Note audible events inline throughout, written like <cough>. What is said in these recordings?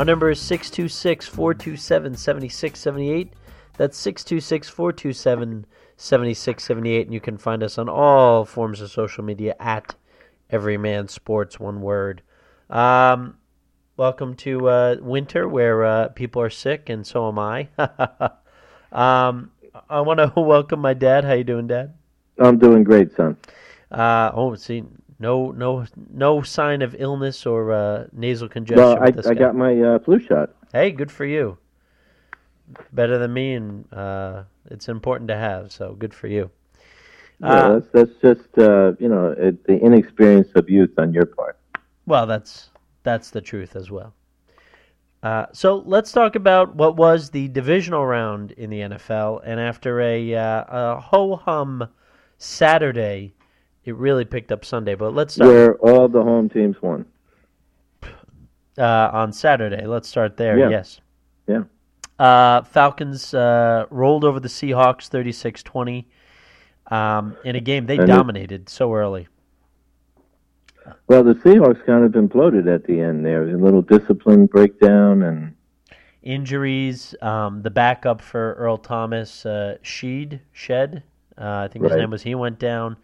Our number is 626 427 7678. That's 626 427 7678. And you can find us on all forms of social media at Everyman Sports, one word. Um, welcome to uh, winter where uh, people are sick, and so am I. <laughs> um, I want to <laughs> welcome my dad. How you doing, Dad? I'm doing great, son. Uh, oh, see, no, no, no sign of illness or uh, nasal congestion. Well, I, I got my uh, flu shot. Hey, good for you. Better than me, and uh, it's important to have. So good for you. Yeah, Uh, that's that's just uh, you know it, the inexperience of youth on your part. Well, that's that's the truth as well. Uh, so let's talk about what was the divisional round in the NFL, and after a, uh, a ho hum Saturday, it really picked up Sunday. But let's start Where all the home teams won. uh, on Saturday. Let's start there. Yeah. Yes. Yeah. Uh, Falcons uh, rolled over the Seahawks 36 20 um, in a game they And it- dominated so early. Well, the Seahawks kind of imploded at the end there. A little discipline breakdown, and Injuries, um, the backup for Earl Thomas, uh, Sheed, Shed, uh, I think his Right. name was, he went down.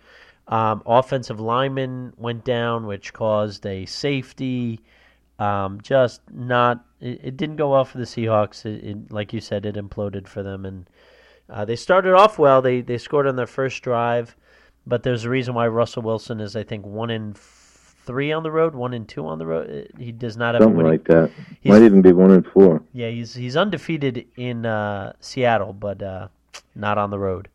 Um, offensive lineman went down, which caused a safety. Um, just not, it, it didn't go well for the Seahawks. It, it, like you said, it imploded for them. And uh, they started off well. They they scored on their first drive, but there's a reason why Russell Wilson is, I think, one in three on the road, one in two on the road. He does not have something like that. he's- Might even be one and four. yeah, he's he's undefeated in uh, Seattle, but uh, not on the road.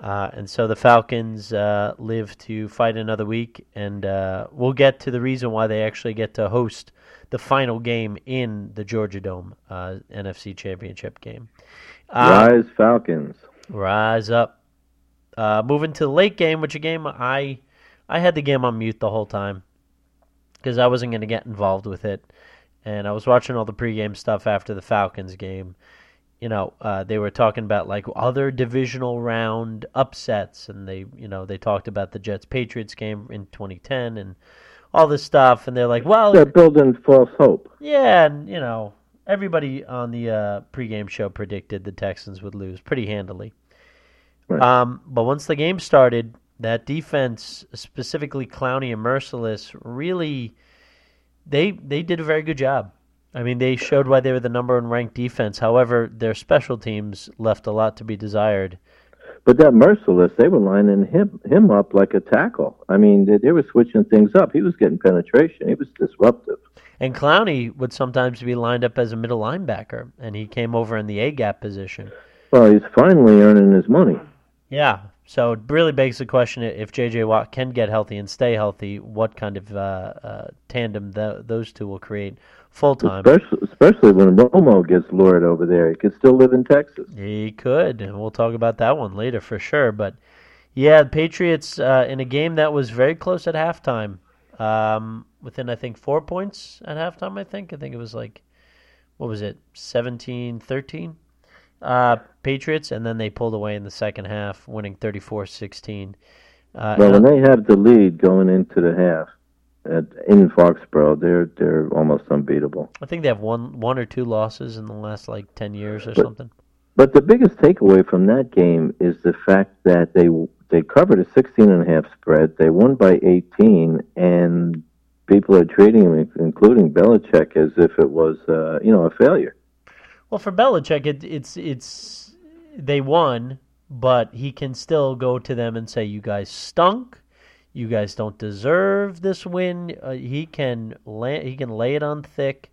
Uh, and so the Falcons uh, live to fight another week, and uh, we'll get to the reason why they actually get to host the final game in the Georgia Dome, uh, NFC Championship game. Uh, Rise Falcons. Rise up. Uh, moving to the late game, which a game I I had the game on mute the whole time because I wasn't going to get involved with it, and I was watching all the pregame stuff after the Falcons game. You know, uh, they were talking about like other divisional round upsets, and they you know they talked about the Jets Patriots game in 2010 and all this stuff, and they're like, well, They're building false hope. yeah, and you know, everybody on the uh, pregame show predicted the Texans would lose pretty handily. Right. Um, but once the game started, that defense, specifically Clowney and Mercilus, really they they did a very good job. I mean, they showed why they were the number one ranked defense. However, their special teams left a lot to be desired. But that Mercilus, they were lining him him up like a tackle. I mean, they, they were switching things up. He was getting penetration. He was disruptive. And Clowney would sometimes be lined up as a middle linebacker, and he came over in the A gap position. Well, he's finally earning his money. Yeah. So it really begs the question: if J.J. Watt can get healthy and stay healthy, what kind of uh, uh, tandem th- those two will create full time? Especially, especially when Romo gets lured over there. He could still live in Texas. He could, and we'll talk about that one later for sure. But yeah, the Patriots uh, in a game that was very close at halftime, um, within I think four points at halftime. I think I think it was like what was it 17-13 uh, Patriots, and then they pulled away in the second half, winning 34-16. Uh, Well, when they have the lead going into the half at, in Foxborough, they're they're almost unbeatable. I think they have one one or two losses in the last like ten years or But- something. But the biggest takeaway from that game is the fact that they they covered a 16 and a half spread. They won by 18, and people are treating him, including Belichick, as if it was uh, you know a failure. Well, for Belichick, it, it's it's they won, but he can still go to them and say, "You guys stunk. You guys don't deserve this win." Uh, he can lay, he can lay it on thick,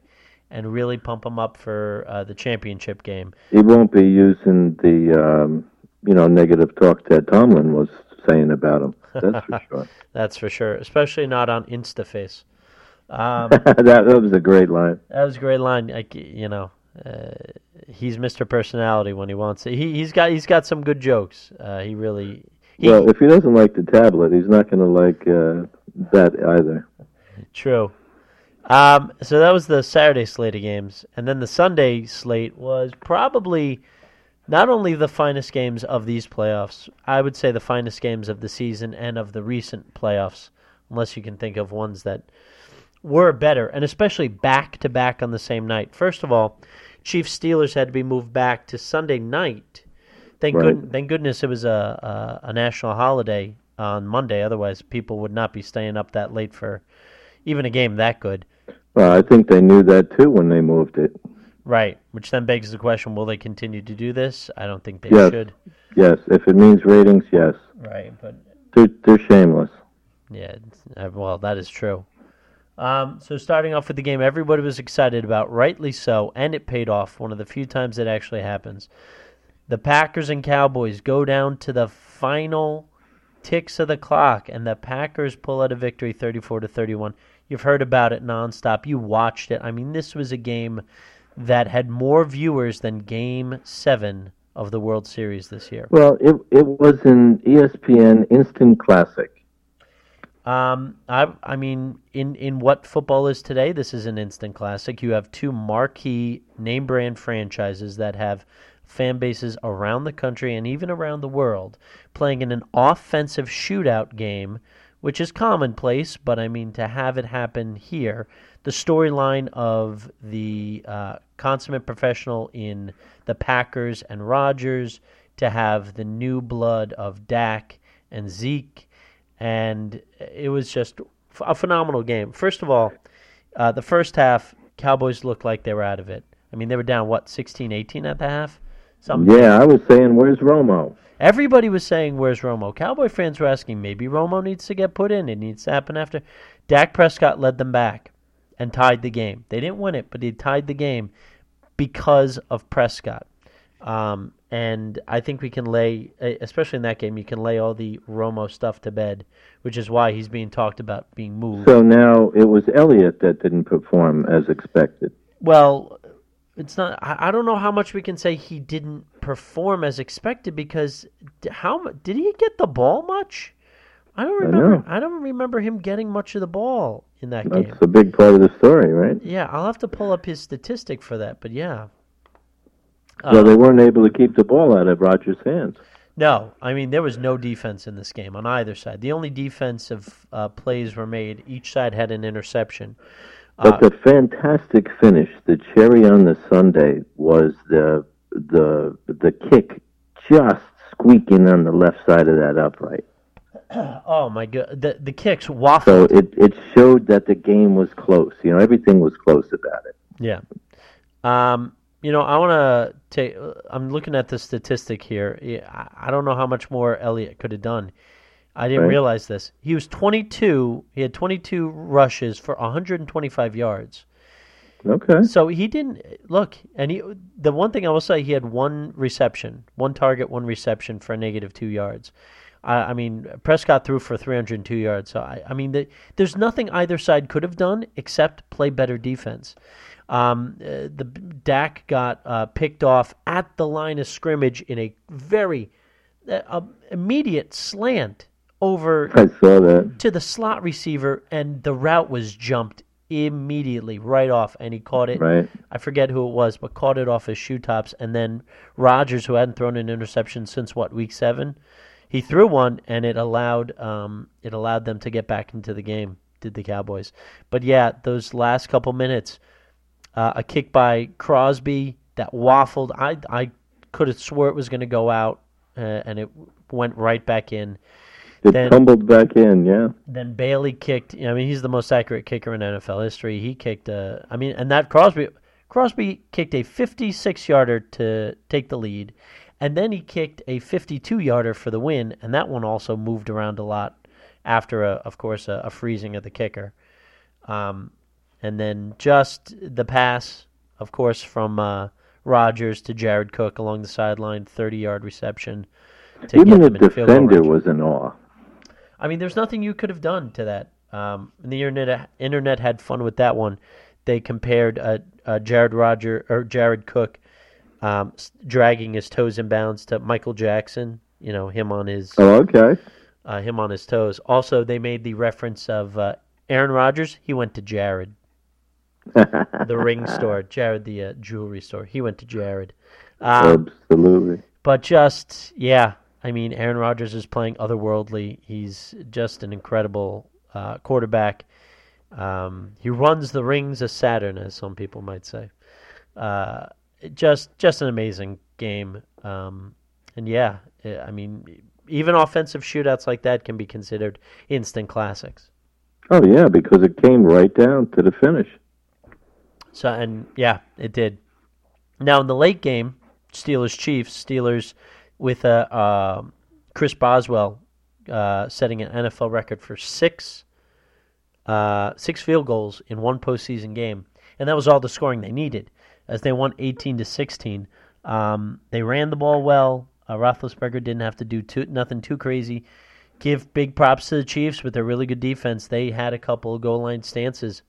and really pump them up for uh, the championship game. He won't be using the um, you know negative talk that Tomlin was saying about him. That's for <laughs> sure. That's for sure, especially not on InstaFace. Um, <laughs> that, that was a great line. that was a great line. Like you know, uh, he's Mr. Personality when he wants it. He he's got he's got some good jokes. Uh, he really. Well, if he doesn't like the tablet, he's not going to like uh, that either. True. Um, so that was the Saturday slate of games, and then the Sunday slate was probably not only the finest games of these playoffs. I would say the finest games of the season and of the recent playoffs, unless you can think of ones that were better, and especially back to back on the same night. First of all, Chiefs Steelers had to be moved back to Sunday night. Thank Right. good, thank goodness it was a, a a national holiday on Monday. Otherwise, people would not be staying up that late for even a game that good. Well, I think they knew that too when they moved it. Right. Which then begs the question: Will they continue to do this? I don't think they Yes. should. Yes, if it means ratings, yes. Right. But They're, they're shameless. yeah, uh, well, that is true. Um, so starting off with the game, everybody was excited about, rightly so, and it paid off. One of the few times it actually happens. The Packers and Cowboys go down to the final ticks of the clock, and the Packers pull out a victory, thirty-four to thirty-one. You've heard about it nonstop. You watched it. I mean, this was a game that had more viewers than Game Seven of the World Series this year. Well, it it was an ESPN Instant Classic. Um, I, I mean, in, in what football is today, this is an instant classic. You have two marquee name brand franchises that have fan bases around the country and even around the world playing in an offensive shootout game, which is commonplace, but I mean, to have it happen here, the storyline of the uh, consummate professional in the Packers and Rodgers, to have the new blood of Dak and Zeke and it was just a phenomenal game. First of all, uh, the first half, Cowboys looked like they were out of it. I mean, they were down what 16-18 at the half. Some Yeah, I was saying, where's Romo? everybody was saying, "Where's Romo?" Cowboy fans were asking, maybe Romo needs to get put in. It needs to happen after. Dak Prescott led them back and tied the game. They didn't win it, but he tied the game because of Prescott. Um, and I think we can lay, especially in that game, you can lay all the Romo stuff to bed, which is why he's being talked about being moved. So now it was Elliott that didn't perform as expected. Well, it's not. I I don't know how much we can say he didn't perform as expected because how did he get the ball much? I don't remember. know. I, don't remember him getting much of the ball in that game. That's a big part of the story, right? Yeah, I'll have to pull up his statistic for that. But yeah, so Uh, they weren't able to keep the ball out of Rodgers' hands. no, I mean there was no defense in this game on either side. The only defensive uh, plays were made. Each side had an interception. But Uh, the fantastic finish, the cherry on the Sunday, was the the the kick just squeaking on the left side of that upright. <clears throat> oh my god, the the kicks So waffled. it it showed that the game was close. You know, everything was close about it. Yeah. Um, you know, I want to take. I'm looking at the statistic here. I I don't know how much more Elliott could have done. I didn't Right. realize this. He was 22. He had 22 rushes for 125 yards. Okay. So he didn't look. And he, the one thing I will say, he had one reception, one target, one reception for a negative two yards. I, I mean, Prescott threw for 302 yards. So I, I mean, the, there's nothing either side could have done except play better defense. Um, uh, the Dak got uh, picked off at the line of scrimmage in a very uh, uh, immediate slant over I saw that. to the slot receiver, and the route was jumped immediately right off, and he caught it. Right. I forget who it was, but caught it off his shoe tops. And then Rodgers, who hadn't thrown an interception since what week seven, he threw one, and it allowed um, it allowed them to get back into the game. Did the Cowboys? But yeah, those last couple minutes, uh, a kick by Crosby that waffled. I I could have swore it was going to go out, uh, and it went right back in. It Then- tumbled back in. Yeah. Then Bailey kicked. I mean, he's the most accurate kicker in NFL history. He kicked a. I mean, and that Crosby Crosby kicked a 56 yarder to take the lead, and then he kicked a 52 yarder for the win, and that one also moved around a lot after, a, of course, a, a freezing of the kicker. Um, and then just the pass, of course, from uh, Rodgers to Jared Cook along the sideline, 30 yard reception. Even the them in field goal defender was in awe. I mean, there's nothing you could have done to that. Um, and the internet internet had fun with that one. They compared uh, uh, Jared Roger or Jared Cook um, dragging his toes in bounds to Michael Jackson. You know him on his Oh, okay. uh, him on his toes. Also, they made the reference of uh, Aaron Rodgers. He went to Jared, <laughs> the ring store. Jared, the uh, jewelry store. He went to Jared. Um, Absolutely. but just yeah, I mean, Aaron Rodgers is playing otherworldly. He's just an incredible uh, quarterback. Um, he runs the rings of Saturn, as some people might say. Uh, just just an amazing game. Um, and yeah, I mean, even offensive shootouts like that can be considered instant classics. Oh yeah, because it came right down to the finish. So and yeah, it did. Now in the late game, Steelers Chiefs, Steelers with a uh, Chris Boswell uh, setting an NFL record for six uh, six field goals in one postseason game, and that was all the scoring they needed, as they won eighteen to sixteen. Um, they ran the ball well. Uh, Roethlisberger didn't have to do too, nothing too crazy. Give big props to the Chiefs with their really good defense. They had a couple of goal line stances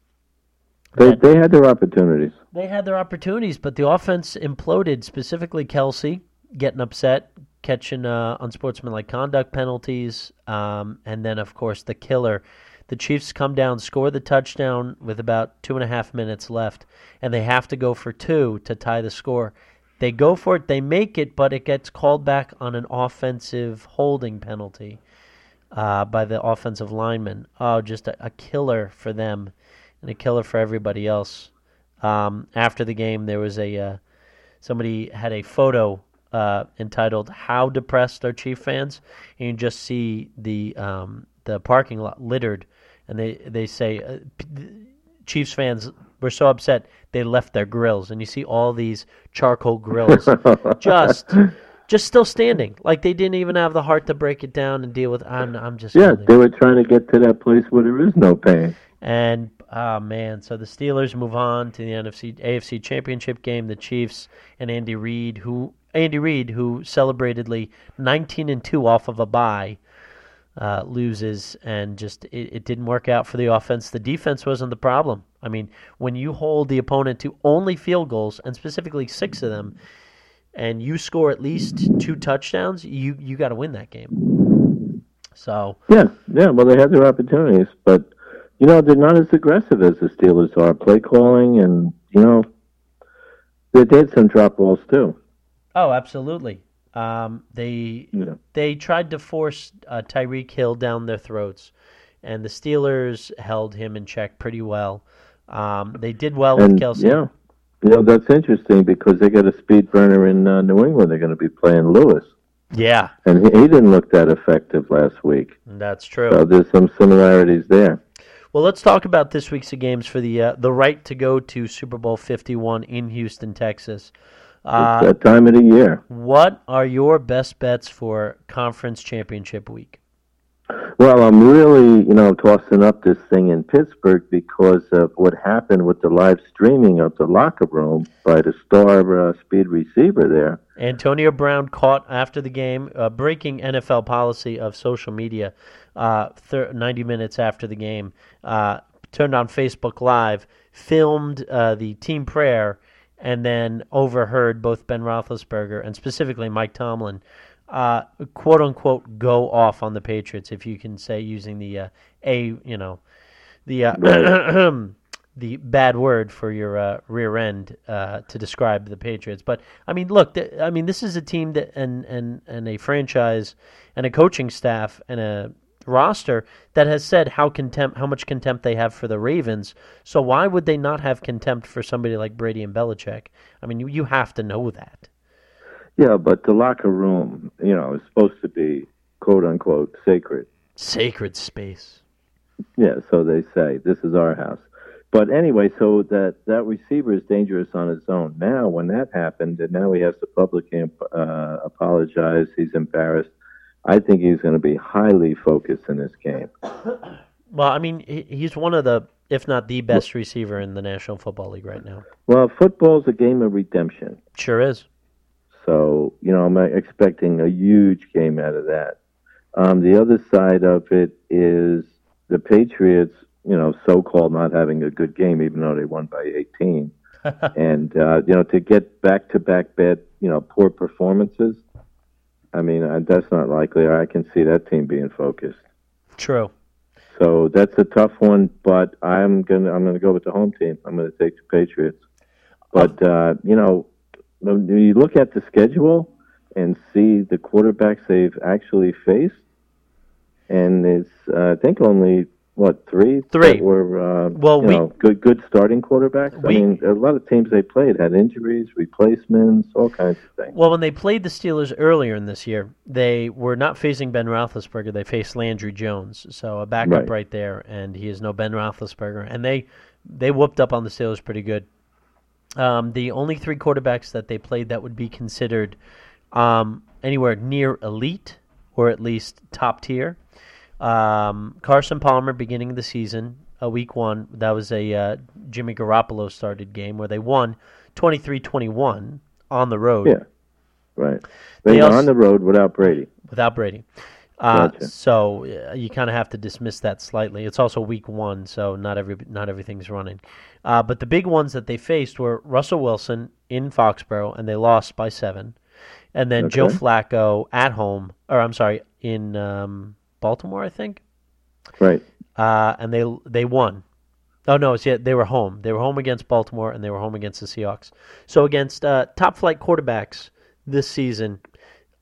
They they had their opportunities. they had their opportunities, but the offense imploded. Specifically, Kelce getting upset, catching uh, unsportsmanlike conduct penalties, um, and then of course the killer. The Chiefs come down, score the touchdown with about two and a half minutes left, and they have to go for two to tie the score. They go for it, they make it, but it gets called back on an offensive holding penalty uh, by the offensive lineman. Oh, just a, a killer for them and a killer for everybody else. Um, after the game, there was a uh, somebody had a photo uh, entitled "How Depressed Are Chief Fans?" and you just see the um, the parking lot littered, and they they say uh, p- Chiefs fans were so upset they left their grills, and you see all these charcoal grills <laughs> just just still standing, like they didn't even have the heart to break it down and deal with. I'm I'm just Yeah, they were trying to get to that place where there is no pain. and oh man, so the Steelers move on to the NFC AFC Championship game. The Chiefs and Andy Reid, who Andy Reid, who celebratedly 19 and two off of a bye, uh, loses, and just it, it didn't work out for the offense. The defense wasn't the problem. I mean, when you hold the opponent to only field goals, and specifically six of them, and you score at least two touchdowns, you you got to win that game. So Yeah, yeah. Well, they had their opportunities, but you know they're not as aggressive as the Steelers are. Play calling, and you know they did some drop balls too. Oh, absolutely. Um, they know. they tried to force uh, Tyreek Hill down their throats, and the Steelers held him in check pretty well. Um, they did well with Kelce. yeah, you know that's interesting because they got a speed burner in uh, New England. They're going to be playing Lewis, Yeah, and he, he didn't look that effective last week. that's true. So there's some similarities there. Well, let's talk about this week's games for the uh, the right to go to Super Bowl Fifty One in Houston, Texas. Uh, that time of the year. what are your best bets for conference championship week? Well, I'm really, you know, tossing up this thing in Pittsburgh because of what happened with the live streaming of the locker room by the star uh, speed receiver there. Antonio Brown caught after the game, uh, breaking NFL policy of social media. Uh, thir- Ninety minutes after the game, uh, turned on Facebook Live, filmed uh, the team prayer, and then overheard both Ben Roethlisberger and specifically Mike Tomlin, uh, quote unquote, go off on the Patriots, if you can say using the uh, a you know the uh, <clears throat> the bad word for your uh, rear end uh, to describe the Patriots. But I mean, look, th- I mean, this is a team that and and and a franchise and a coaching staff and a roster that has said how contempt how much contempt they have for the Ravens. So why would they not have contempt for somebody like Brady and Belichick? I mean, you, you have to know that. Yeah, but the locker room, you know, is supposed to be quote unquote sacred. Sacred space. Yeah, so they say this is our house. But anyway, so that that receiver is dangerous on his own. Now, when that happened, and now he has to publicly uh, apologize, he's embarrassed. I think he's going to be highly focused in this game. <coughs> Well, I mean, he's one of the, if not the best receiver in the National Football League right now. Well, football's a game of redemption. Sure is. So, you know, I'm expecting a huge game out of that. Um, the other side of it is the Patriots, you know, so-called not having a good game, even though they won by 18, <laughs> and uh, you know, to get back-to-back bad, you know, poor performances. I mean, that's not likely. I can see that team being focused. True. So that's a tough one, but I'm gonna I'm gonna go with the home team. I'm gonna take the Patriots. But uh, you know, when you look at the schedule and see the quarterbacks they've actually faced, and it's uh, I think only what three Three. that were uh, Well, we- know, good good starting quarterbacks. We- I mean, a lot of teams they played had injuries, replacements, all kinds of things. Well, when they played the Steelers earlier in this year, they were not facing Ben Roethlisberger. They faced Landry Jones, so a backup right, Right. there, and he is no Ben Roethlisberger. And they they whooped up on the Steelers pretty good. Um, the only three quarterbacks that they played that would be considered um, anywhere near elite or at least top tier. Um, Carson Palmer, beginning of the season, a week one, that was a uh, Jimmy Garoppolo started game where they won 23-21 on the road. Yeah, right. They They were also- on the road without Brady. without Brady. Uh, Gotcha. So uh, you kind of have to dismiss that slightly. It's also week one, so not every not everything's running. Uh, but the big ones that they faced were Russell Wilson in Foxborough, and they lost by seven, and then Joe Flacco at home, or I'm sorry, in um, Baltimore, I think, Right. uh, and they they won. Oh no, it's yeah, they were home. They were home against Baltimore, and they were home against the Seahawks. So against uh, top flight quarterbacks this season,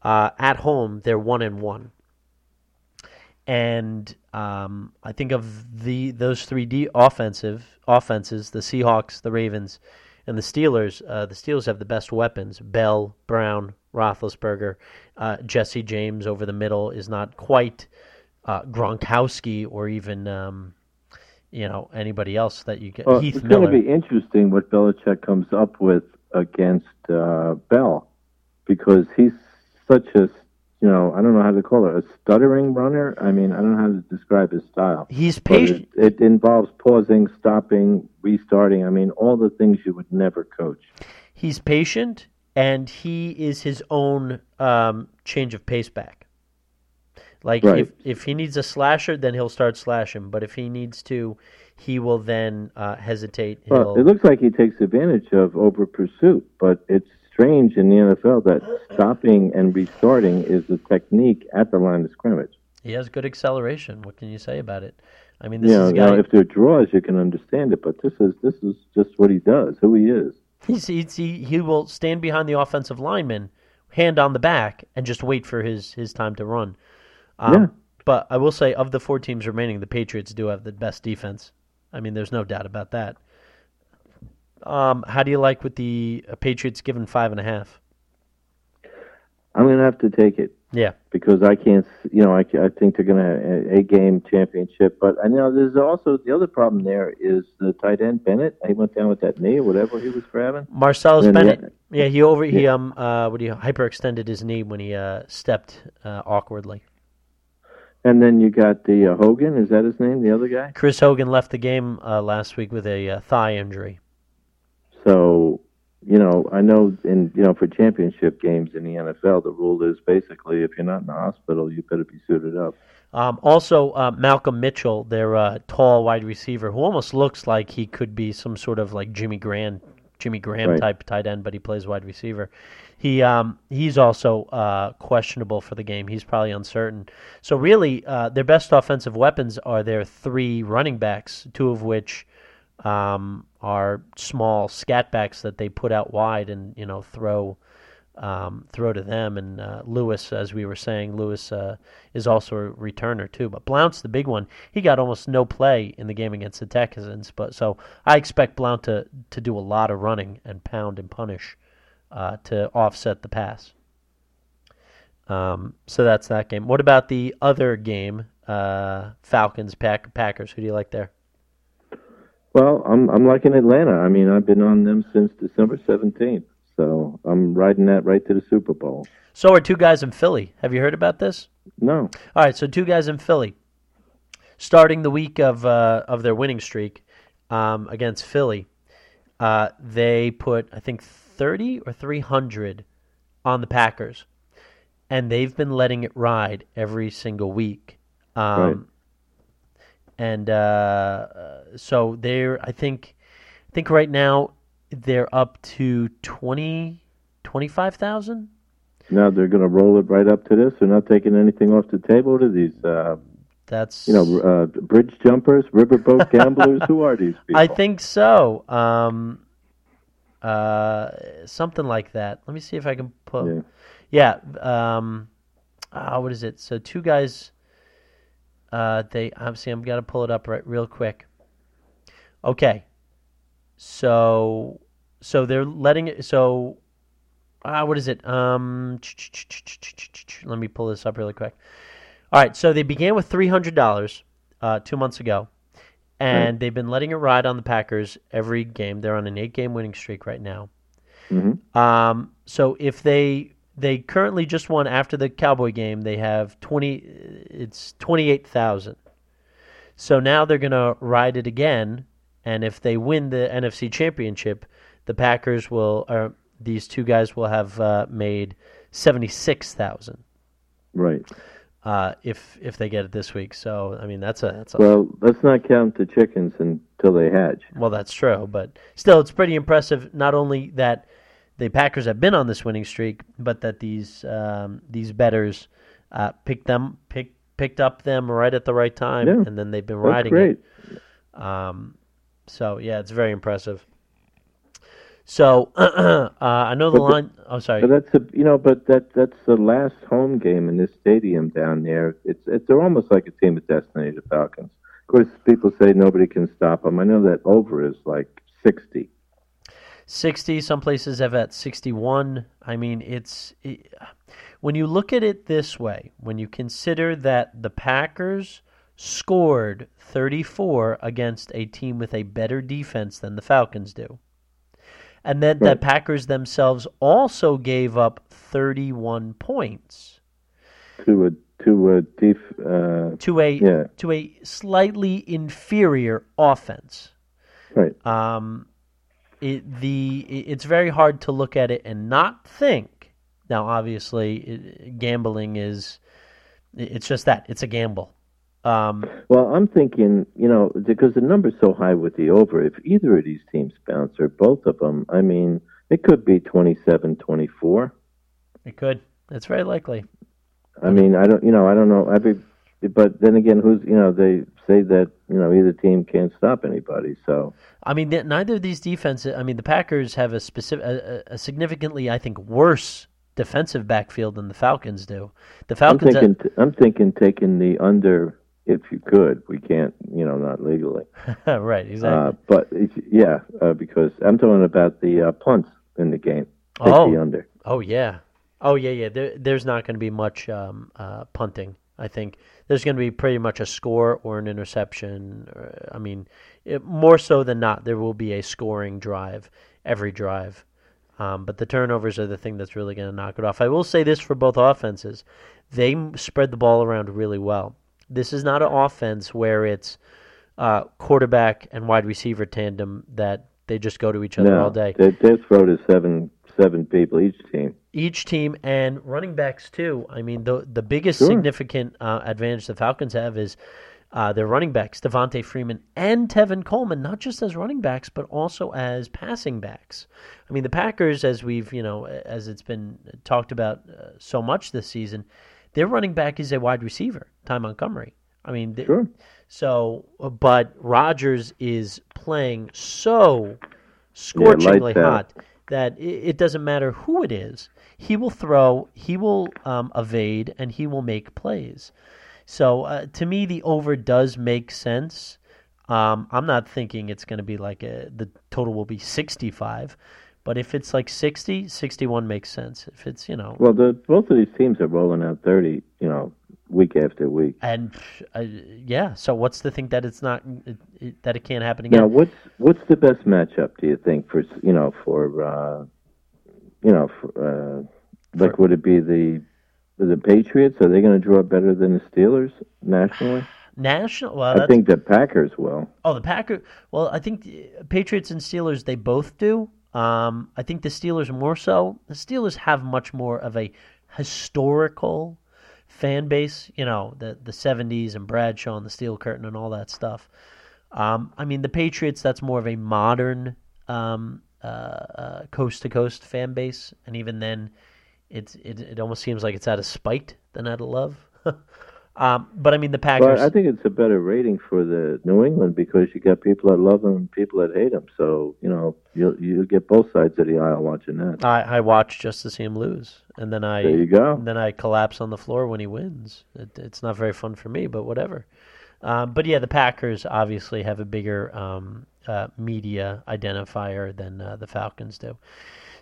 uh, at home they're one and one. And um, I think of the those three D offensive offenses, the Seahawks, the Ravens, and the Steelers. Uh, the Steelers have the best weapons: Bell, Brown, Roethlisberger, uh, Jesse James over the middle is not quite uh, Gronkowski or even um, you know anybody else that you get. Well, Heath it's going to be interesting what Belichick comes up with against uh, Bell because he's such a, you know, I don't know how to call it, a stuttering runner. I mean, I don't know how to describe his style. He's patient. It, it involves pausing, stopping, restarting. I mean, all the things you would never coach. He's patient, and he is his own um, change of pace back. Like Right. if if he needs a slasher, then he'll start slashing. But if he needs to, he will then uh, hesitate. Well, it looks like he takes advantage of over pursuit, but it's strange in the NFL that stopping and restarting is the technique at the line of scrimmage. he has good acceleration. What can you say about it? I mean, this know, is a you know, if there are draws, you can understand it, but this is this is just what he does, who he is. He's, he's, he he will stand behind the offensive lineman, hand on the back, and just wait for his his time to run. Um, Yeah. But I will say, of the four teams remaining, the Patriots do have the best defense. I mean, there's no doubt about that. Um, how do you like with the uh, Patriots given five and a half? I'm going to have to take it Yeah, because I can't, you know, I, I think they're going to have a, a game championship. But I know there's also the other problem there is the tight end Bennett. He went down with that knee or whatever he was grabbing. Martellus Bennett. yeah- Yeah, he over he um uh what do you hyperextended his knee when he uh stepped uh, awkwardly. And then you got the uh, Hogan. Is that his name? The other guy. Chris Hogan left the game uh, last week with a uh, thigh injury. So, you know, I know in you know for championship games in the NFL, the rule is basically if you're not in the hospital, you better be suited up. Um, also, uh, Malcolm Mitchell, their uh, tall wide receiver, who almost looks like he could be some sort of like Jimmy Graham, Jimmy Graham Right. type tight end, but he plays wide receiver. He um, he's also uh, questionable for the game. He's probably uncertain. So really, uh, their best offensive weapons are their three running backs, two of which um, are small scat backs that they put out wide and you know throw um, throw to them. And uh, Lewis, as we were saying, Lewis uh, is also a returner too. But Blount's the big one. He got almost no play in the game against the Texans. But so I expect Blount to to do a lot of running and pound and punish uh, to offset the pass. Um, so that's that game. What about the other game? Uh, Falcons Pack- Packers. Who do you like there? Well, I'm I'm liking Atlanta. I mean, I've been on them since December 17th, so I'm riding that right to the Super Bowl. So are two guys in Philly. Have you heard about this? No, All right, so two guys in Philly, starting the week of uh, of their winning streak um, against Philly, uh, they put I think thirty or three hundred on the Packers, and they've been letting it ride every single week. Um, Right. and uh, uh, so they're I think I think right now they're up to 20 25,000. Now they're going to roll it right up to this. They're not taking anything off the table to these, uh, That's you know, uh, bridge jumpers, riverboat gamblers. <laughs> Who are these people? I think so. Um, uh, something like that. Let me see if I can put. Yeah. Yeah. um, uh, what is it? So two guys. Uh, they obviously I'm gonna pull it up right real quick. Okay. So so they're letting it. So ah, what is it? Um, let me pull this up really quick. All right. So they began with three hundred dollars uh, two months ago, and they've been letting it ride on the Packers every game. They're on an eight-game winning streak right now. Mhm. Um, so if they they currently just won after the Cowboy game, they have twenty. It's twenty-eight thousand. So now they're gonna ride it again, and if they win the NFC Championship, the Packers will. Or these two guys will have uh, made seventy-six thousand. Right. Uh, if if they get it this week, so I mean that's a that's a Well, let's not count the chickens until they hatch. Well, that's true, but still, it's pretty impressive. Not only that the Packers have been on this winning streak, but that these um, these betters uh, picked them pick, picked up them right at the right time, Yeah. and then they've been riding it. Um, so yeah, it's very impressive. So <clears throat> uh, I know the But the- line. oh, sorry. But that's a you know, but that that's the last home game in this stadium down there. It's it's they're almost like a team of destiny, the Falcons. Of course, people say nobody can stop them. I know that over is like sixty. 60 some places have at 61 i mean it's it, when you look at it this way when you consider that the packers scored 34 against a team with a better defense than the falcons do and then the packers themselves also gave up 31 points to a to a def, uh, to a Yeah. to a slightly inferior offense right. um, it, the it's very hard to look at it and not think. Now, obviously, it, gambling is it's just that it's a gamble. Um, Well, I'm thinking, you know, because the number's so high with the over, if either of these teams bounce or both of them, I mean, it could be 27-24. it could. It's very likely. I mean, I don't, you know, I don't know. I but then again, who's, you know, they say that, you know, either team can't stop anybody. So, I mean, neither of these defenses. I mean, the Packers have a specific, a, a significantly, I think, worse defensive backfield than the Falcons do. The I'm Falcons. thinking, I'm thinking taking the under if you could. We can't, you know, not legally. <laughs> right, exactly. Uh, but if, yeah, uh, because I'm talking about the uh, punts in the game. Take Oh. the under. Oh yeah, oh yeah, yeah. There, there's not going to be much um, uh, punting. I think there's going to be pretty much a score or an interception. Or, I mean, it, more so than not, there will be a scoring drive every drive. Um, but the turnovers are the thing that's really going to knock it off. I will say this for both offenses: they spread the ball around really well. This is not an offense where it's uh, quarterback and wide receiver tandem that they just go to each other no, all day They, they throw to seven, seven people each team. each team and running backs too. I mean, the the biggest Sure. significant uh, advantage the Falcons have is uh, their running backs, Devonta Freeman and Tevin Coleman, not just as running backs but also as passing backs. I mean, the Packers, as we've you know, as it's been talked about uh, so much this season, their running back is a wide receiver, Ty Montgomery. I mean, Sure. so, uh, but Rodgers is playing so scorchingly out. hot that it, it doesn't matter who it is. He will throw, he will um, evade, and he will make plays. So, uh, to me, the over does make sense. Um, I'm not thinking it's going to be like a, the total will be 65, but if it's like 60, 61 makes sense. If it's you know, Well, the, both of these teams are rolling out 30, you know, week after week. and uh, yeah. So what's the thing that it's not it, it, that it can't happen again? Now, what's what's the best matchup? Do you think for you know for uh, you know for, uh, like would it be the the Patriots? Are they going to draw better than the Steelers nationally? National. Well, I Uh, think the Packers will. Oh, the Packer. Well, I think uh, Patriots and Steelers they both do. Um, I think the Steelers more so. The Steelers have much more of a historical fan base, you know, the the '70s and Bradshaw and the Steel Curtain and all that stuff. Um, I mean, the Patriots. That's more of a modern coast to coast fan base, and even then, it's it, it almost seems like it's out of spite than out of love. <laughs> um, but I mean, the Packers. I think it's a better rating for the New England because you got people that love them and people that hate them. So you know, you you get both sides of the aisle watching that. I, I watch just to see him lose, and then I There you go. and then I collapse on the floor when he wins. It, it's not very fun for me, but whatever. Um, but yeah, the Packers obviously have a bigger um, uh, media identifier than uh, the Falcons do.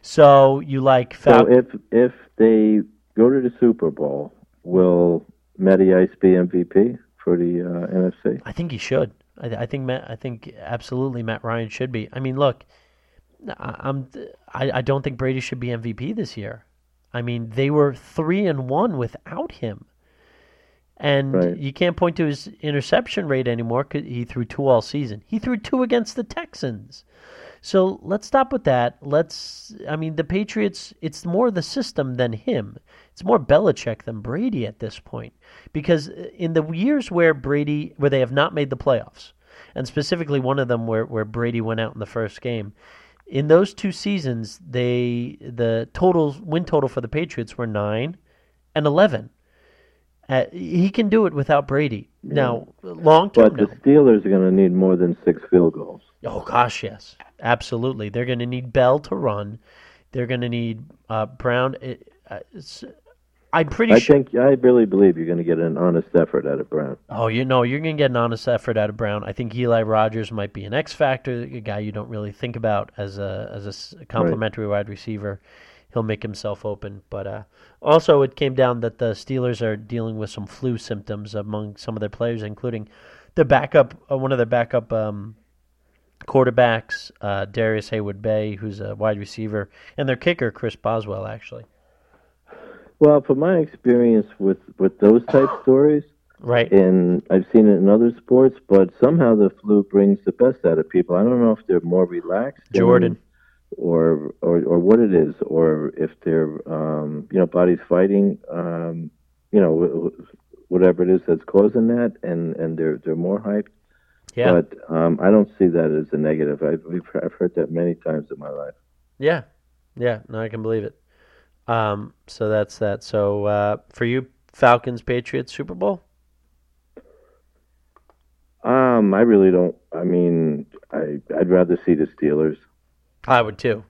So you like So if if they go to the Super Bowl, will Matty Ice be MVP for the uh, NFC? I think he should. I, I think Matt. I think absolutely Matt Ryan should be. I mean, look, I, I'm. I, I don't think Brady should be MVP this year. I mean, they were three and one without him, and Right. you can't point to his interception rate anymore because he threw two all season. He threw two against the Texans. So let's stop with that. Let's. I mean, the Patriots. It's more the system than him. It's more Belichick than Brady at this point. Because in the years where Brady, where they have not made the playoffs, and specifically one of them where where Brady went out in the first game, in those two seasons, they the total win total for the Patriots were nine and eleven. Uh, he can do it without Brady. Now, long term, But the Steelers are going to need more than six field goals. Oh gosh, yes, absolutely. They're going to need Bell to run. They're going to need uh, Brown. It, uh, I'm pretty I sure. think I really believe you're going to get an honest effort out of Brown. Oh, you know, you're going to get an honest effort out of Brown. I think Eli Rogers might be an X factor, a guy you don't really think about as a as a complimentary wide receiver. He'll make himself open, but uh, also it came down that the Steelers are dealing with some flu symptoms among some of their players, including the backup, uh, one of their backup um, quarterbacks, uh, Darrius Heyward-Bey, who's a wide receiver, and their kicker, Chris Boswell, actually. Well, from my experience with with those type stories, Right. and I've seen it in other sports, but somehow the flu brings the best out of people. I don't know if they're more relaxed, Jordan. or or or what it is, or if their um, you know body's fighting, um, you know, wh- wh- whatever it is that's causing that, and and they're they're more hyped. Yeah. But um, I don't see that as a negative. I've I've heard that many times in my life. Yeah, yeah, no, I can believe it. Um, so that's that. So uh, for you, Falcons, Patriots, Super Bowl. Um, I really don't. I mean, I I'd rather see the Steelers. I would too.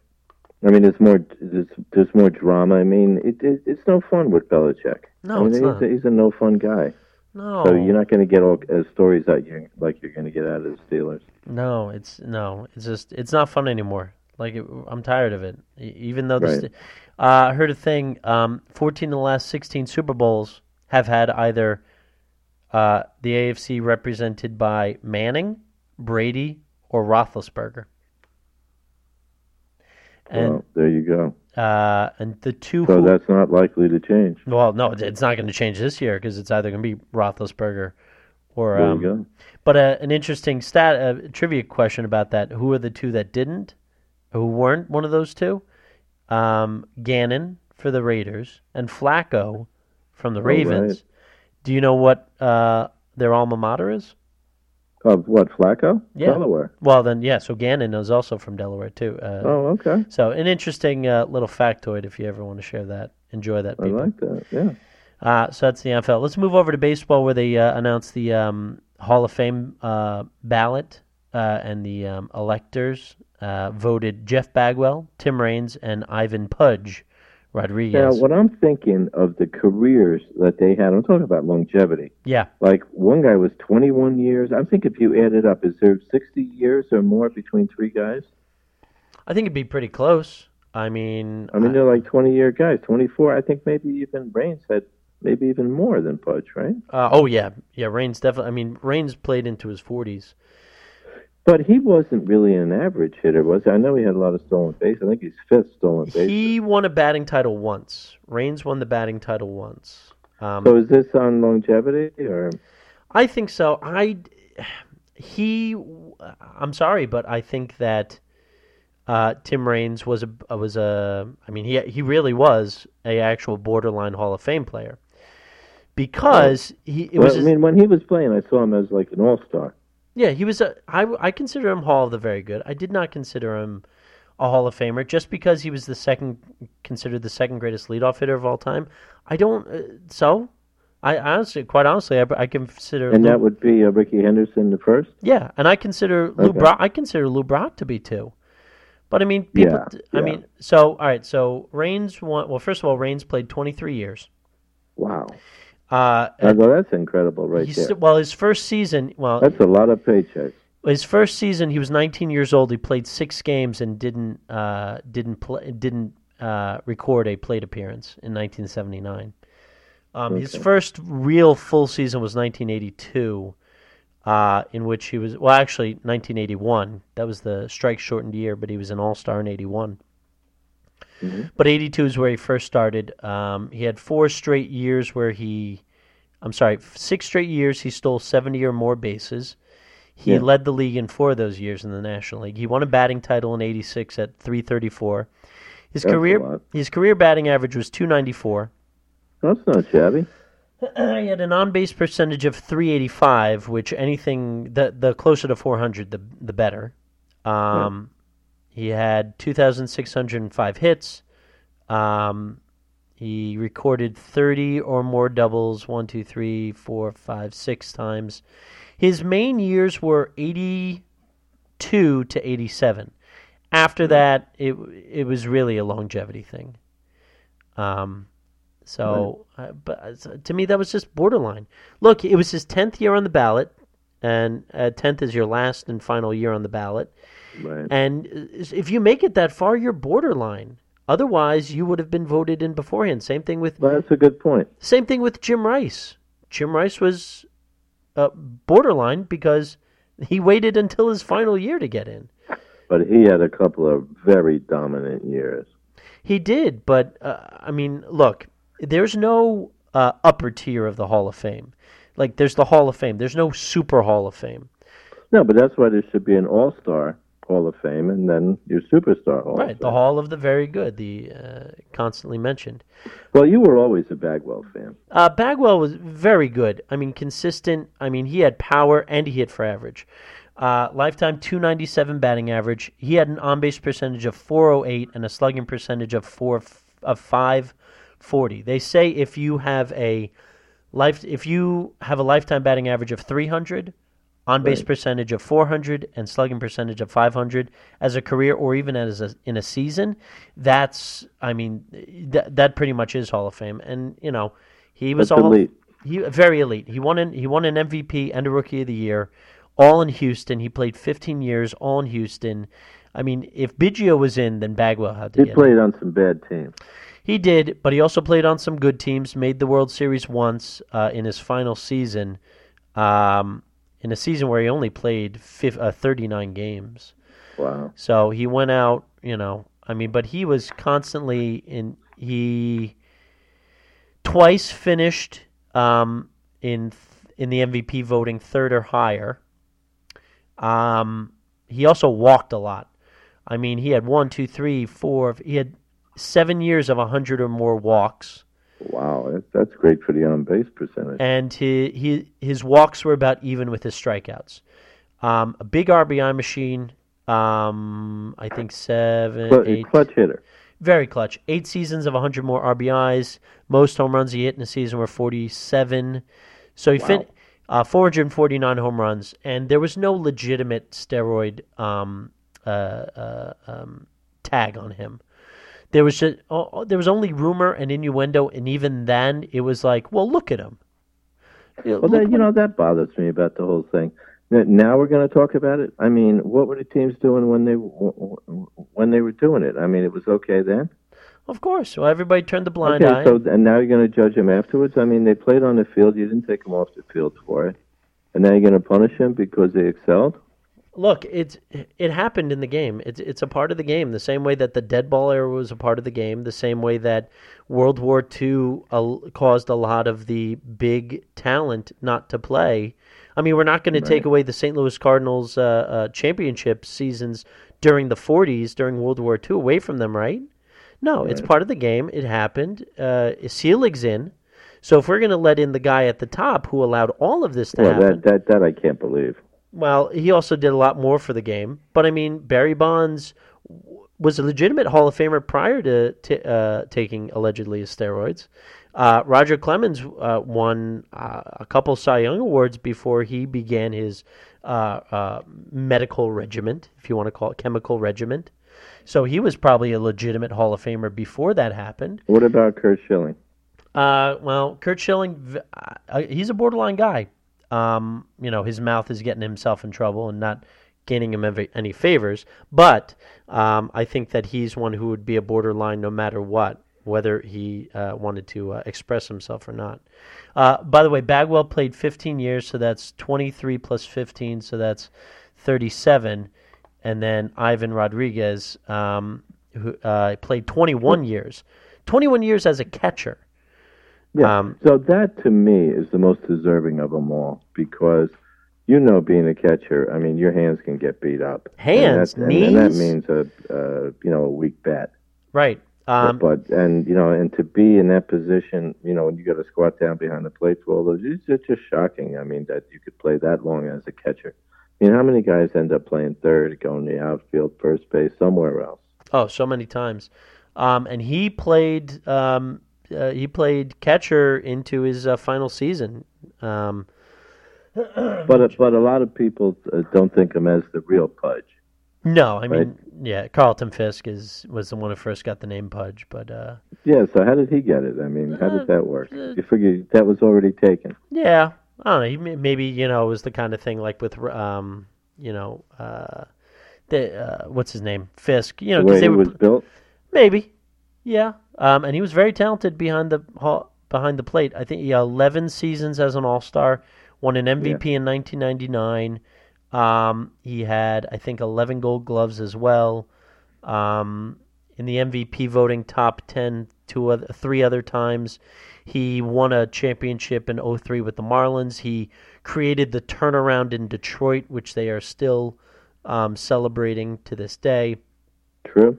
I mean, it's more there's, there's more drama. I mean, it, it it's no fun with Belichick. No, I mean, it's he's, not. He's a no fun guy. No, So you're not going to get all uh, stories out you like you're going to get out of the Steelers. no, it's no, it's just it's not fun anymore. Like it, I'm tired of it. Even though this, Right. uh, I heard a thing. Um, 14 of the last 16 Super Bowls have had either uh, the AFC represented by Manning, Brady, or Roethlisberger. And well, there you go. Uh, and the two So who that's not likely to change. Well, no, it's not going to change this year because it's either going to be Roethlisberger or. There Um, you go. But uh, an interesting stat, uh, trivia question about that: Who are the two that didn't? Who weren't one of those two? Um, Gannon for the Raiders and Flacco from the Oh, Ravens. right. Do you know what uh, their alma mater is? Of what Flacco? Yeah. Delaware. Well, then, yeah. So Gannon is also from Delaware too. Uh, Oh, okay. So an interesting uh, little factoid if you ever want to share that. Enjoy that, I like that. Yeah. Uh, so that's the NFL. Let's move over to baseball, where they uh, announced the um, Hall of Fame uh, ballot, uh, and the um, electors uh, voted Jeff Bagwell, Tim Raines, and Ivan Pudge Now, Rodriguez. what I'm thinking of the careers that they had, I'm talking about longevity. yeah, Like one guy was 21 years. I think if you add it up, is there 60 years or more between three guys? I think it'd be pretty close. I mean, I mean, they're like 20 year guys. 24. I think maybe even Raines had maybe even more than Pudge, right? uh, oh yeah, yeah. Raines definitely. I mean, Raines played into his forties. But he wasn't really an average hitter, was he? I know he had a lot of stolen base. I think he's fifth stolen base. He won a batting title once. Raines won the batting title once. Um, So is this on longevity or? I think so. I he. I'm sorry, but I think that uh, Tim Raines was a was a. I mean, he he really was a actual borderline Hall of Fame player because he it well, was I mean, when he was playing, I saw him as like an all star. Yeah he was a I I consider him Hall of the Very Good. I did not consider him a Hall of Famer just because he was the second considered the second greatest leadoff hitter of all time. I don't uh, so. I honestly, quite honestly, I, I consider And Lou- that would be uh, Rickey Henderson the first. Yeah, and I consider Lou Okay. Brock. I consider Lou Brock to be two. But I mean, people. Yeah, I yeah. mean, so all right. So Raines won. Well, first of all, Raines played 23 years. Wow. Uh, well, that's incredible right there. well, his first season. Well, That's a lot of paychecks. his first season, he was 19 years old. He played six games and didn't uh, didn't play, didn't uh, record a plate appearance in 1979. Um, His first real full season was 1982, uh, in which he was well, actually 1981. That was the strike shortened year, but he was an All Star in 81. But 82 is where he first started. Um, he had four straight years where he, I'm sorry, six straight years he stole 70 or more bases. He Yeah. led the league in four of those years in the National League. He won a batting title in '86 at 334. His That's career his career batting average was 294. That's not shabby. <clears throat> he had an on base percentage of 385, which anything the the closer to 400, the the better. Um, He had 2,605 hits. Um, he recorded 30 or more doubles, one, two, three, four, five, six times. His main years were 82 to 87. After that, it it was really a longevity thing. Um, so, uh, but to me, that was just borderline. Look, it was his tenth year on the ballot, and uh, tenth is your last and final year on the ballot. Right. And if you make it that far, you're borderline. Otherwise, you would have been voted in beforehand. Same thing with Well, that's a good point. same thing with Jim Rice. Jim Rice was uh, borderline because he waited until his final year to get in. But he had a couple of very dominant years. He did, but uh, I mean, look, there's no uh, upper tier of the Hall of Fame. Like there's the Hall of Fame. There's no Super Hall of Fame. No, but that's why there should be an All Star Hall of Fame and then your Superstar Hall. right, the. Hall of the Very Good, the uh, constantly mentioned. Well, you were always a Bagwell fan. Uh, Bagwell was very good. I mean, consistent. I mean, he had power and he hit for average. Uh, lifetime 297 batting average. He had an on base percentage of 408 and a slugging percentage of four of 540. They say if you have a life if you have a lifetime batting average of 300, on base Right. percentage of 400 and slugging percentage of 500 as a career or even as a, in a season, that's I mean that that pretty much is Hall of Fame. And you know, he was That's all elite. he very elite. He won an he won an MVP and a Rookie of the Year, all in Houston. He played 15 years, all in Houston. I mean, if Biggio was in, then Bagwell had to He played on some bad teams. He did, but he also played on some good teams. Made the World Series once uh, in his final season, um, in a season where he only played uh, 39 games. Wow. So he went out, you know. I mean, but he was constantly in. He twice finished um, in in the MVP voting third or higher. Um, he also walked a lot. I mean, he had one, two, three, four. He had seven years of hundred or more walks, Wow. That, that's great for the on base percentage. and he, he his walks were about even with his strikeouts. Um, a big RBI machine. Um, I think seven, Cl- eight. clutch hitter. Very clutch. Eight seasons of 100 more RBIs. Most home runs he hit in a season were 47. So he fin- uh, 449 home runs, and there was no legitimate steroid um, uh, uh, um, tag on him. There was just, oh, oh, there was only rumor and innuendo, and even then, it was like, well, look at him. You know, Well, that, you know that bothers me about the whole thing. Now we're going to talk about it. I mean, what were the teams doing when they when they were doing it? I mean, it was okay then. of course. Well, everybody turned the blind okay, eye. so and now you're going to judge them afterwards. I mean, they played on the field. You didn't take them off the field for it, and now you're going to punish them because they excelled. Look, it's it happened in the game. It's it's a part of the game. The same way that the dead ball era was a part of the game. The same way that World War II uh, caused a lot of the big talent not to play. I mean, we're not going to take away the St. Louis Cardinals uh, uh, championship seasons during the '40s, during World War II, away from them, right? No, it's part of the game. It happened. Uh, Selig's in, So if we're going to let in the guy at the top who allowed all of this to Well, happen, that, that that I can't believe. Well, he also did a lot more for the game. But I mean, Barry Bonds was a legitimate Hall of Famer prior to t- uh, taking allegedly his steroids. Uh, Roger Clemens uh, won uh, a couple Cy Young awards before he began his uh, uh, medical regiment, if you want to call it chemical regiment. So he was probably a legitimate Hall of Famer before that happened. What about Curt Schilling? Uh, well, Curt Schilling, uh, he's a borderline guy. Um, you know, his mouth is getting himself in trouble and not gaining him any favors. But um, I think that he's one who would be a borderline no matter what, whether he uh, wanted to uh, express himself or not. Uh, by the way, Bagwell played 15 years, so that's 23 plus 15, so that's 37. And then Ivan Rodriguez, um, who uh, played 21 years, 21 years as a catcher. Yeah. Um, so that to me is the most deserving of them all because you know, being a catcher, I mean, your hands can get beat up. Hands, and, that, and, and that means a uh, you know a weak bat. Right. Um, but and you know, and to be in that position, you know, when you got to squat down behind the plate for all those, it's, it's just shocking. I mean, that you could play that long as a catcher. I mean, how many guys end up playing third, going to the outfield, first base, somewhere else? oh, so many times. Um, and he played. Um, uh, he played catcher into his uh, final season. Um, <clears throat> But but a lot of people uh, don't think him as the real Pudge. no, I mean, yeah, Carlton Fisk is was the one who first got the name Pudge, but uh, Yeah. So how did he get it? I mean, how Uh, did that work? uh, You figure that was already taken. yeah, I don't know. Maybe you know it was the kind of thing like with um, you know, uh, the uh, what's his name Fisk. You know, the because way they he were was built. Maybe, yeah. Um, and he was very talented behind the behind the plate. I think he had 11 seasons as an All Star, won an MVP in 1999. Um, he had, I think, 11 Gold Gloves as well. Um, in the MVP voting, top 10 two other, three other times. He won a championship in 03 with the Marlins. He created the turnaround in Detroit, which they are still um, celebrating to this day. True.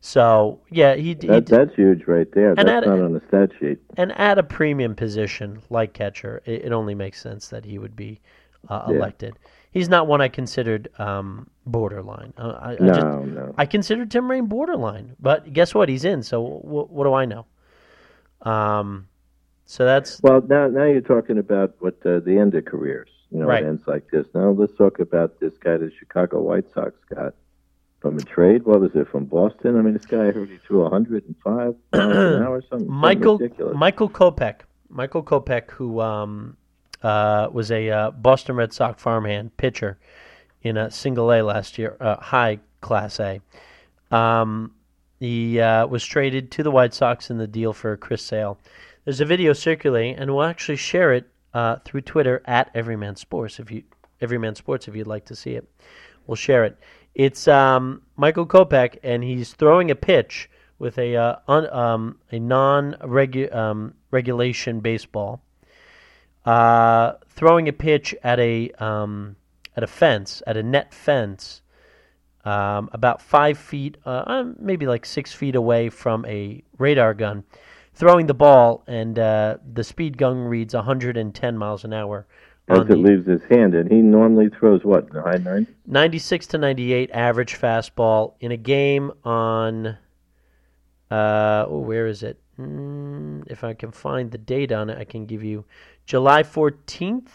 So yeah, he, he That, that's huge right there. And That's at- not on the stat sheet. and at a premium position like catcher, it, it only makes sense that he would be uh, Yeah. elected. He's not one I considered um, borderline. Uh, I, I No, just, no. I considered Tim Raine borderline, but guess what? He's in. So wh- what do I know? Um, so that's Well, now now you're talking about what uh, the end of careers. You know, Right. it ends like this. Now let's talk about this guy the Chicago White Sox got from a trade. What was it from Boston? I mean, this guy I heard he threw 105 miles an hour, something, <clears throat> something Michael ridiculous. Michael Kopech. Michael Kopech, who um, uh, was a uh, Boston Red Sox farmhand pitcher in a single A last year, uh, high class A. Um, he uh, was traded to the White Sox in the deal for Chris Sale. There's a video circulating, and we'll actually share it uh, through Twitter at Everyman Sports if you Everyman Sports if you'd like to see it. We'll share it. It's um, Michael Kopech, and he's throwing a pitch with a uh, un, um, a non um, regulation baseball, uh, throwing a pitch at a um, at a fence at a net fence, um, about five feet, uh, uh, maybe like six feet away from a radar gun, throwing the ball, and uh, the speed gun reads 110 miles an hour. As it the- leaves his hand, and he normally throws what the high 90s? 96 to 98 average fastball in a game on uh oh, where is it mm, if i can find the date on it i can give you july 14th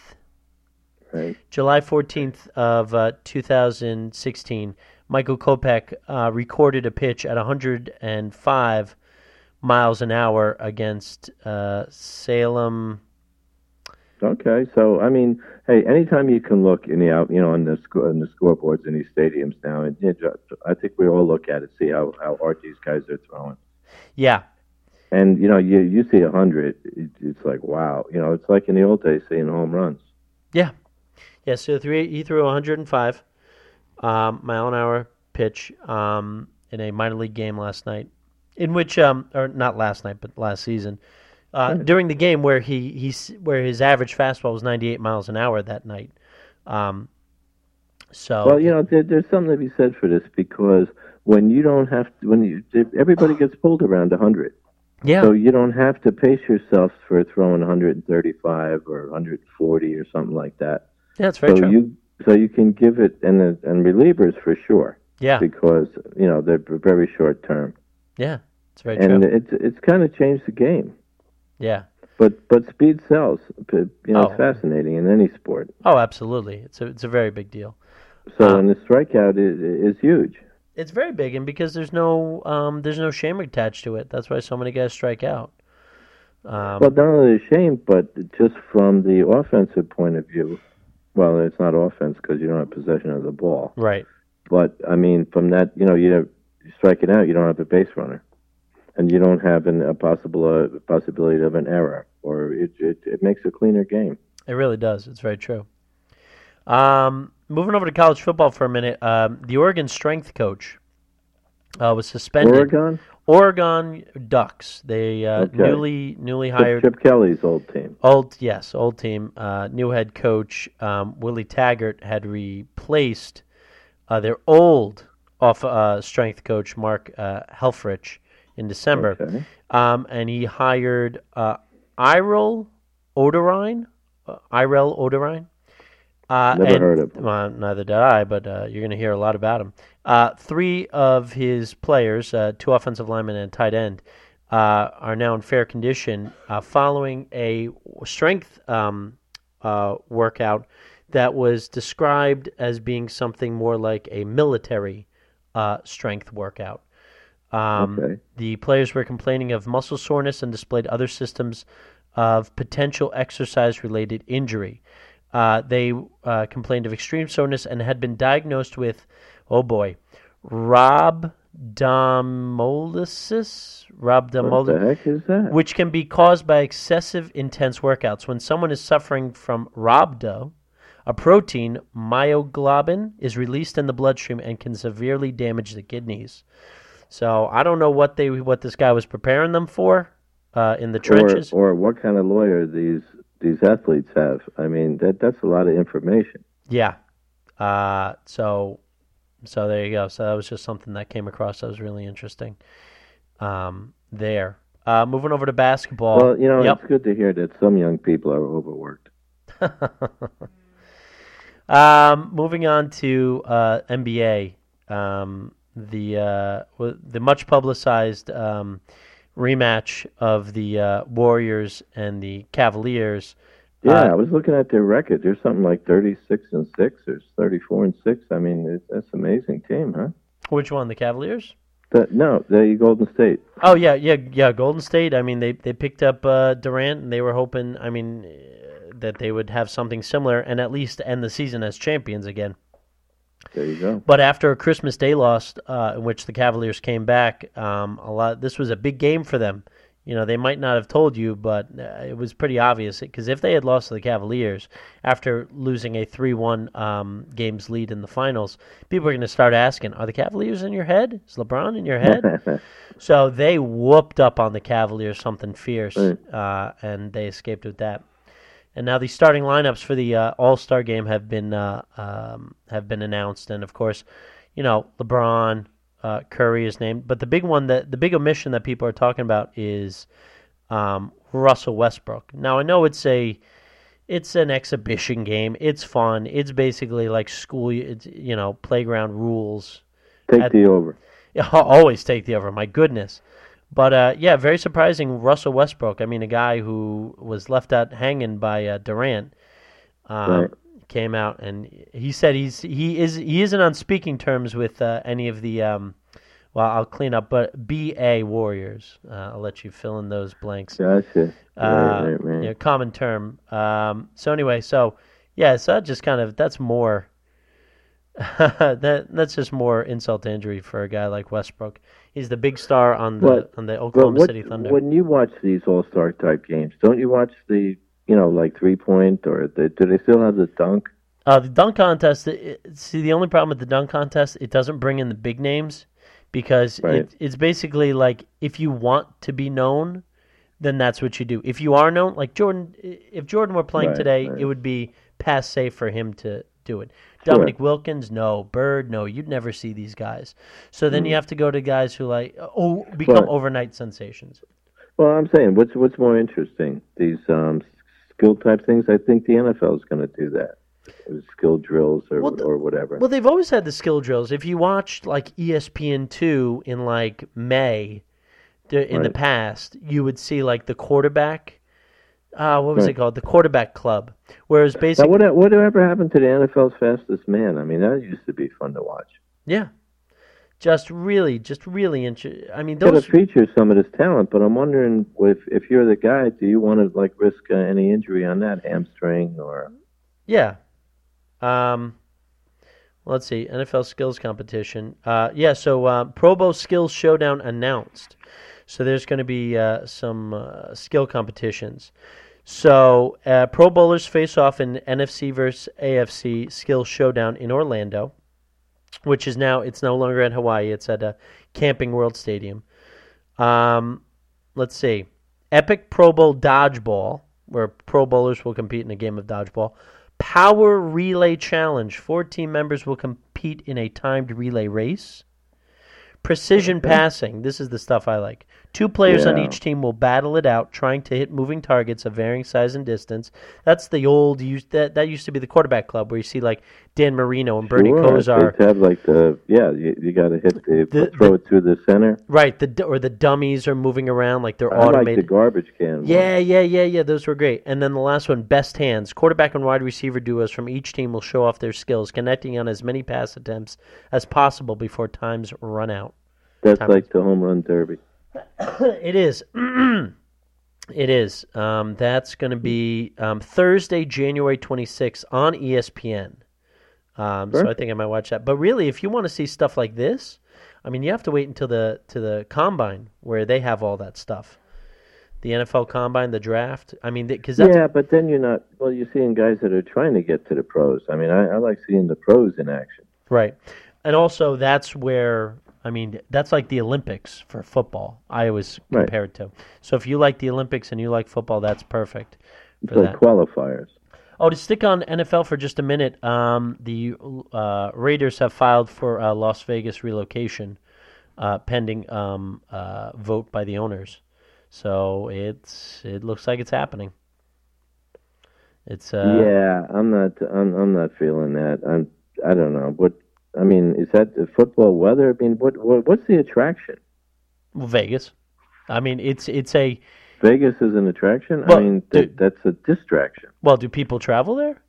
Right. july 14th of uh, 2016 michael kopech uh, recorded a pitch at 105 miles an hour against uh, salem Okay, so I mean, hey, anytime you can look in the out, you know, on the sco- on the scoreboards in these stadiums now, and you know, I think we all look at it, see how how hard these guys are throwing, yeah and you know, you you see a hundred, it, it's like wow, you know, it's like in the old days seeing home runs. Yeah, yeah. So three, he threw 105 um, mile an hour pitch um, in a minor league game last night, in which, um, or not last night, but last season. Uh, During the game where he he's where his average fastball was 98 miles an hour that night. Um, so Well, you know, there, there's something to be said for this because when you don't have to, when you everybody gets pulled around a hundred, Yeah. So you don't have to pace yourself for throwing 135 or 140 or something like that. Yeah, it's very so true. you so you can give it and and relievers for sure yeah. because you know they're very short term Yeah. It's very and true. And it's it's kind of changed the game. Yeah. But but speed sells. You know, Oh. it's fascinating in any sport. Oh, absolutely. It's a it's a very big deal. So Uh, and the strikeout is is huge. It's very big, and because there's no um, there's no shame attached to it. That's why so many guys strike out. Um, Well, not only the shame, but just from the offensive point of view. Well, it's not offense because you don't have possession of the ball. right. But I mean, from that, you know, you, you strike it out, you don't have a base runner, and you don't have an, a possible uh, possibility of an error, or it, it it makes a cleaner game. It really does. It's very true. Um, moving over to college football for a minute, um, the Oregon strength coach uh, was suspended. Oregon, Oregon Ducks. They uh, Okay. newly newly hired Chip Kelly's old team. old yes old team. Uh, new head coach um, Willie Taggart had replaced uh, their old off uh, strength coach Mark uh, Helfrich in December. Okay. um, and he hired uh, Irele Oderinde. Uh, Irele Oderinde. Uh, Never and- heard of him. Well, neither did I, but uh, you're going to hear a lot about him. Uh, three of his players, uh, two offensive linemen and a tight end, uh, are now in fair condition uh, following a strength um, uh, workout that was described as being something more like a military uh, strength workout. Um, Okay. The players were complaining of muscle soreness and displayed other systems of potential exercise related injury. Uh, they uh, complained of extreme soreness and had been diagnosed with, oh boy, the Rhabdomyolysis? heck is that? which can be caused by excessive intense workouts. When someone is suffering from rhabdo, a protein, myoglobin, is released in the bloodstream and can severely damage the kidneys. So I don't know what they what this guy was preparing them for uh, in the trenches. Or, or what kind of lawyer these these athletes have? I mean, that that's a lot of information. Yeah. Uh, so so there you go. So that was just something that came across that was really interesting. Um, there. Uh, moving over to basketball. Well, you know, Yep. it's good to hear that some young people are overworked. <laughs> um, moving on to uh, NBA, um, the uh, the much publicized um, rematch of the uh, Warriors and the Cavaliers. Yeah, Uh, I was looking at their record. There's something like 36 and six, or 34 and six. I mean, it, that's an amazing team, huh? Which one? The Cavaliers? The, no, the Golden State. Oh yeah, yeah, yeah. Golden State. I mean, they they picked up uh, Durant, and they were hoping. I mean, that they would have something similar, and at least end the season as champions again. There you go. But after a Christmas Day loss, uh, in which the Cavaliers came back, um, a lot. This was a big game for them. You know, they might not have told you, but uh, it was pretty obvious. Because if they had lost to the Cavaliers after losing a three-one um, games lead in the finals, people are going to start asking, "Are the Cavaliers in your head? Is LeBron in your head?" <laughs> so they whooped up on the Cavaliers something fierce, uh, and they escaped with that. And now the starting lineups for the uh, All Star game have been uh, um, have been announced, and of course, you know LeBron, uh, Curry is named, but the big one that the big omission that people are talking about is um, Russell Westbrook. Now I know it's a it's an exhibition game. It's fun. It's basically like school, it's, you know, playground rules. Take At- the over. I'll <laughs> always take the over. My goodness. But uh, yeah, very surprising. Russell Westbrook. I mean, a guy who was left out hanging by uh, Durant um, Right. came out and he said he's he is he isn't on speaking terms with uh, any of the. Um, well, I'll clean up, but BA Warriors. Uh, I'll let you fill in those blanks. Gotcha. Uh, right, right, yeah, common term. Um, so anyway, so yeah, so that just kind of that's more. <laughs> that that's just more insult to injury for a guy like Westbrook. He's the big star on the But- on the Oklahoma what, City Thunder. when you watch these All Star type games, don't you watch the, you know, like three point or the, do they still have the dunk? Uh, the dunk contest. it- see, the only problem with the dunk contest, it doesn't bring in the big names because Right. it, it's basically like if you want to be known, then that's what you do. If you are known, like Jordan, if Jordan were playing Right, today, right. it would be passe for him to do it. Sure. Dominique Wilkins, no. Bird, no. You'd never see these guys. So then you have to go to guys who like oh become. But- overnight sensations. Well, I'm saying, what's what's more interesting? These um, skill type things. I think the NFL is going to do that. Skill drills or Well, or whatever. Well, they've always had the skill drills. If you watched like ESPN two in like May, in the past, you would see like the quarterback. Uh, what was it called? The quarterback club. Whereas now, basically, what whatever happened to the NFL's fastest man? I mean, that used to be fun to watch. yeah, just really, just really. Inter- I mean, those. feature some of this talent, but I'm wondering if if you're the guy, do you want to like risk uh, any injury on that hamstring or? Yeah. Um, let's see. NFL skills competition. Uh, yeah. So uh, Pro Bowl skills showdown announced. So there's going to be uh, some uh, skill competitions. So uh, Pro Bowlers face off in NFC versus AFC skill showdown in Orlando, which is now it's no longer in Hawaii. It's at a Camping World Stadium. Um, let's see. Epic Pro Bowl dodgeball, where Pro Bowlers will compete in a game of dodgeball. Power Relay Challenge. Four team members will compete in a timed relay race. Precision passing. This is the stuff I like. Two players on each team will battle it out, trying to hit moving targets of varying size and distance. That's the old that that used to be the quarterback club where you see like Dan Marino and Bernie Sure, Kosar. They have like the yeah, you, you got to hit the, The- throw the- it through the center. Right, the or the dummies are moving around like they're I like the automated. garbage can. one. Yeah, yeah, yeah, yeah. Those were great. And then the last one, best hands. Quarterback and wide receiver duos from each team will show off their skills, connecting on as many pass attempts as possible before times run out. that's time- like the home run derby. <coughs> it is. <coughs> it is. Um, that's going to be um, Thursday, January 26th on ESPN. Um, so I think I might watch that. But really, if you want to see stuff like this, I mean, you have to wait until the to the combine where they have all that stuff. The NFL combine, the draft. I mean, because Yeah, but then you're not. Well, you're seeing guys that are trying to get to the pros. I mean, I, I like seeing the pros in action. Right. And also, that's where, I mean, that's like the Olympics for football, I always Right. compare it to. So if you like the Olympics and you like football, that's perfect for like that. qualifiers. Oh, to stick on NFL for just a minute, um, the uh, Raiders have filed for uh, Las Vegas relocation uh, pending um, uh, vote by the owners. So it's it looks like it's happening. It's uh, yeah, I'm not. I'm, I'm not feeling that. I'm. I don't know what. I mean, is that the football weather? I mean, what, what what's the attraction? Vegas. I mean, it's it's a Vegas is an attraction. Well, I mean, th- that's a distraction. Well, do people travel there?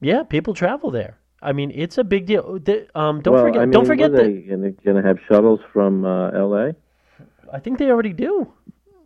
Yeah, people travel there. I mean, it's a big deal. The- Um, don't well, forget. I mean, don't forget that. are they gonna, gonna have shuttles from uh, L.A. I think they already do.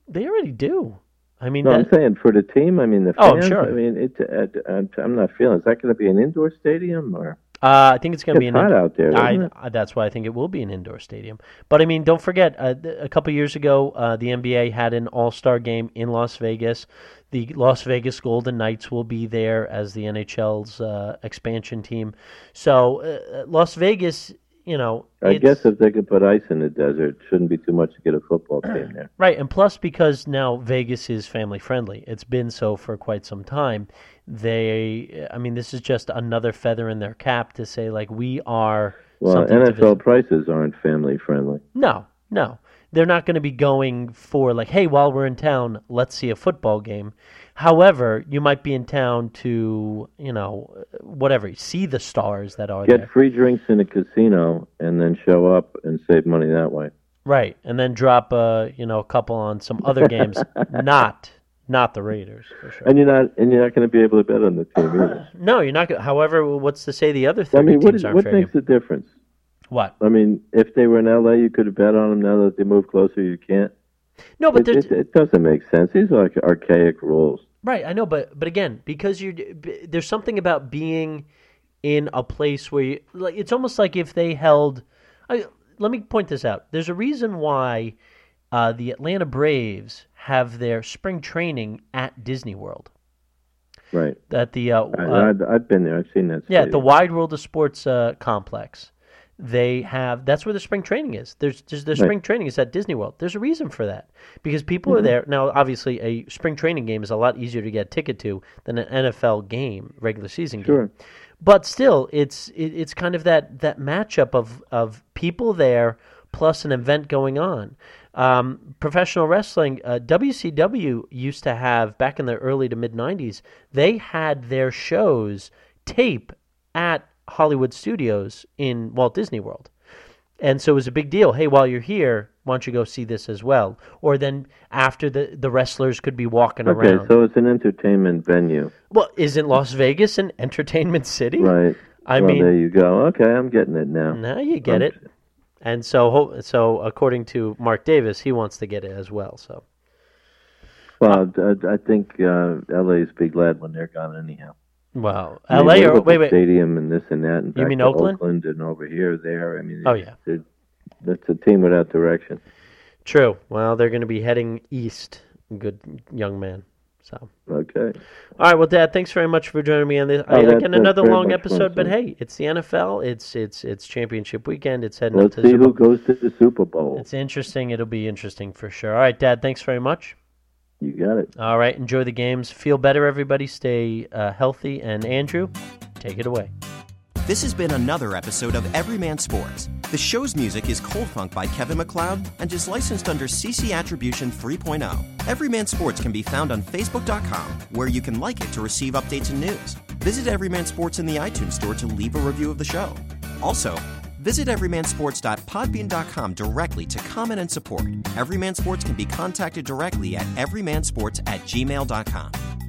They already do. I mean, No, that, I'm saying for the team. I mean, the fans. Oh, sure. I mean, it's. Uh, I'm not feeling. Is that going to be an indoor stadium or? Uh, I think it's going to be an hot out there, I. I- that's why I think it will be an indoor stadium. But I mean, don't forget, uh, th- a couple years ago, uh, the NBA had an All Star game in Las Vegas. The Las Vegas Golden Knights will be there as the NHL's uh, expansion team. So uh, Las Vegas, you know, I guess if they could put ice in the desert, it shouldn't be too much to get a football <clears throat> team there. Right, and plus because now Vegas is family friendly. It's been so for quite some time. They, I mean, this is just another feather in their cap to say like we are. Well, NFL prices aren't family friendly. No, no, they're not going to be going for like, hey, while we're in town, let's see a football game. However, you might be in town to, you know, whatever, see the stars that are there. Get there. free drinks in a casino and then show up and save money that way. Right, and then drop a, you know, a couple on some other games, <laughs> not not the Raiders for sure. And you're not and you're not going to be able to bet on the team either. No, you're not. However, what's to say the other I mean, what, aren't what makes game? the difference? What? I mean, if they were in LA, you could have bet on them. Now that they move closer, you can't. No, but It, it, it doesn't make sense. These are like archaic rules. right. I know, but but again, because you're there's something about being in a place where you like. It's almost like if they held. I, let me point this out. There's a reason why uh, the Atlanta Braves have their spring training at Disney World. Right. At the uh, I, uh, I've, I've been there. I've seen that. Yeah, at the. Wide World of Sports uh, complex. They have that's where the spring training is. There's, there's the spring training is at Disney World. There's a reason for that because people Mm-hmm. are there now. Obviously, a spring training game is a lot easier to get a ticket to than an NFL game, regular season Sure. game. But still, it's it, it's kind of that that matchup of of people there plus an event going on. Um, professional wrestling, uh, WCW used to have back in the early to mid '90s. They had their shows tape at Hollywood Studios in Walt Disney World, and so it was a big deal. Hey, while you're here, why don't you go see this as well? Or then after the the wrestlers could be walking Okay, around. so it's an entertainment venue, well, isn't Las Vegas an entertainment city? right? I well, mean, there you go. Okay, I'm getting it now. now you get Um, it. And so, so according to Mark Davis, he wants to get it as well. So, Well, I, I think uh, LA's be glad when they're gone anyhow. Well, L.A. or wait, wait, stadium and this and that. In You mean Oakland? Oakland and over here, there. I mean, Oh, yeah. that's a team without direction. true. Well, they're going to be heading east. Good young man. So, Okay. all right. Well, Dad, thanks very much for joining me on this. Oh, I, again, another long episode, but hey, it's the NFL. It's it's it's championship weekend. It's heading Let's up to see who goes to the Super Bowl. It's interesting. It'll be interesting for sure. All right, Dad. Thanks very much. You got it. All right. Enjoy the games. Feel better, everybody. Stay uh, healthy. And Andrew, take it away. This has been another episode of Everyman Sports. The show's music is Cold Funk by Kevin MacLeod and is licensed under CC Attribution 3.0. Everyman Sports can be found on Facebook.com, where you can like it to receive updates and news. Visit Everyman Sports in the iTunes Store to leave a review of the show. Also, visit everymansports.podbean.com directly to comment and support. Everyman Sports can be contacted directly at everymansports at gmail.com.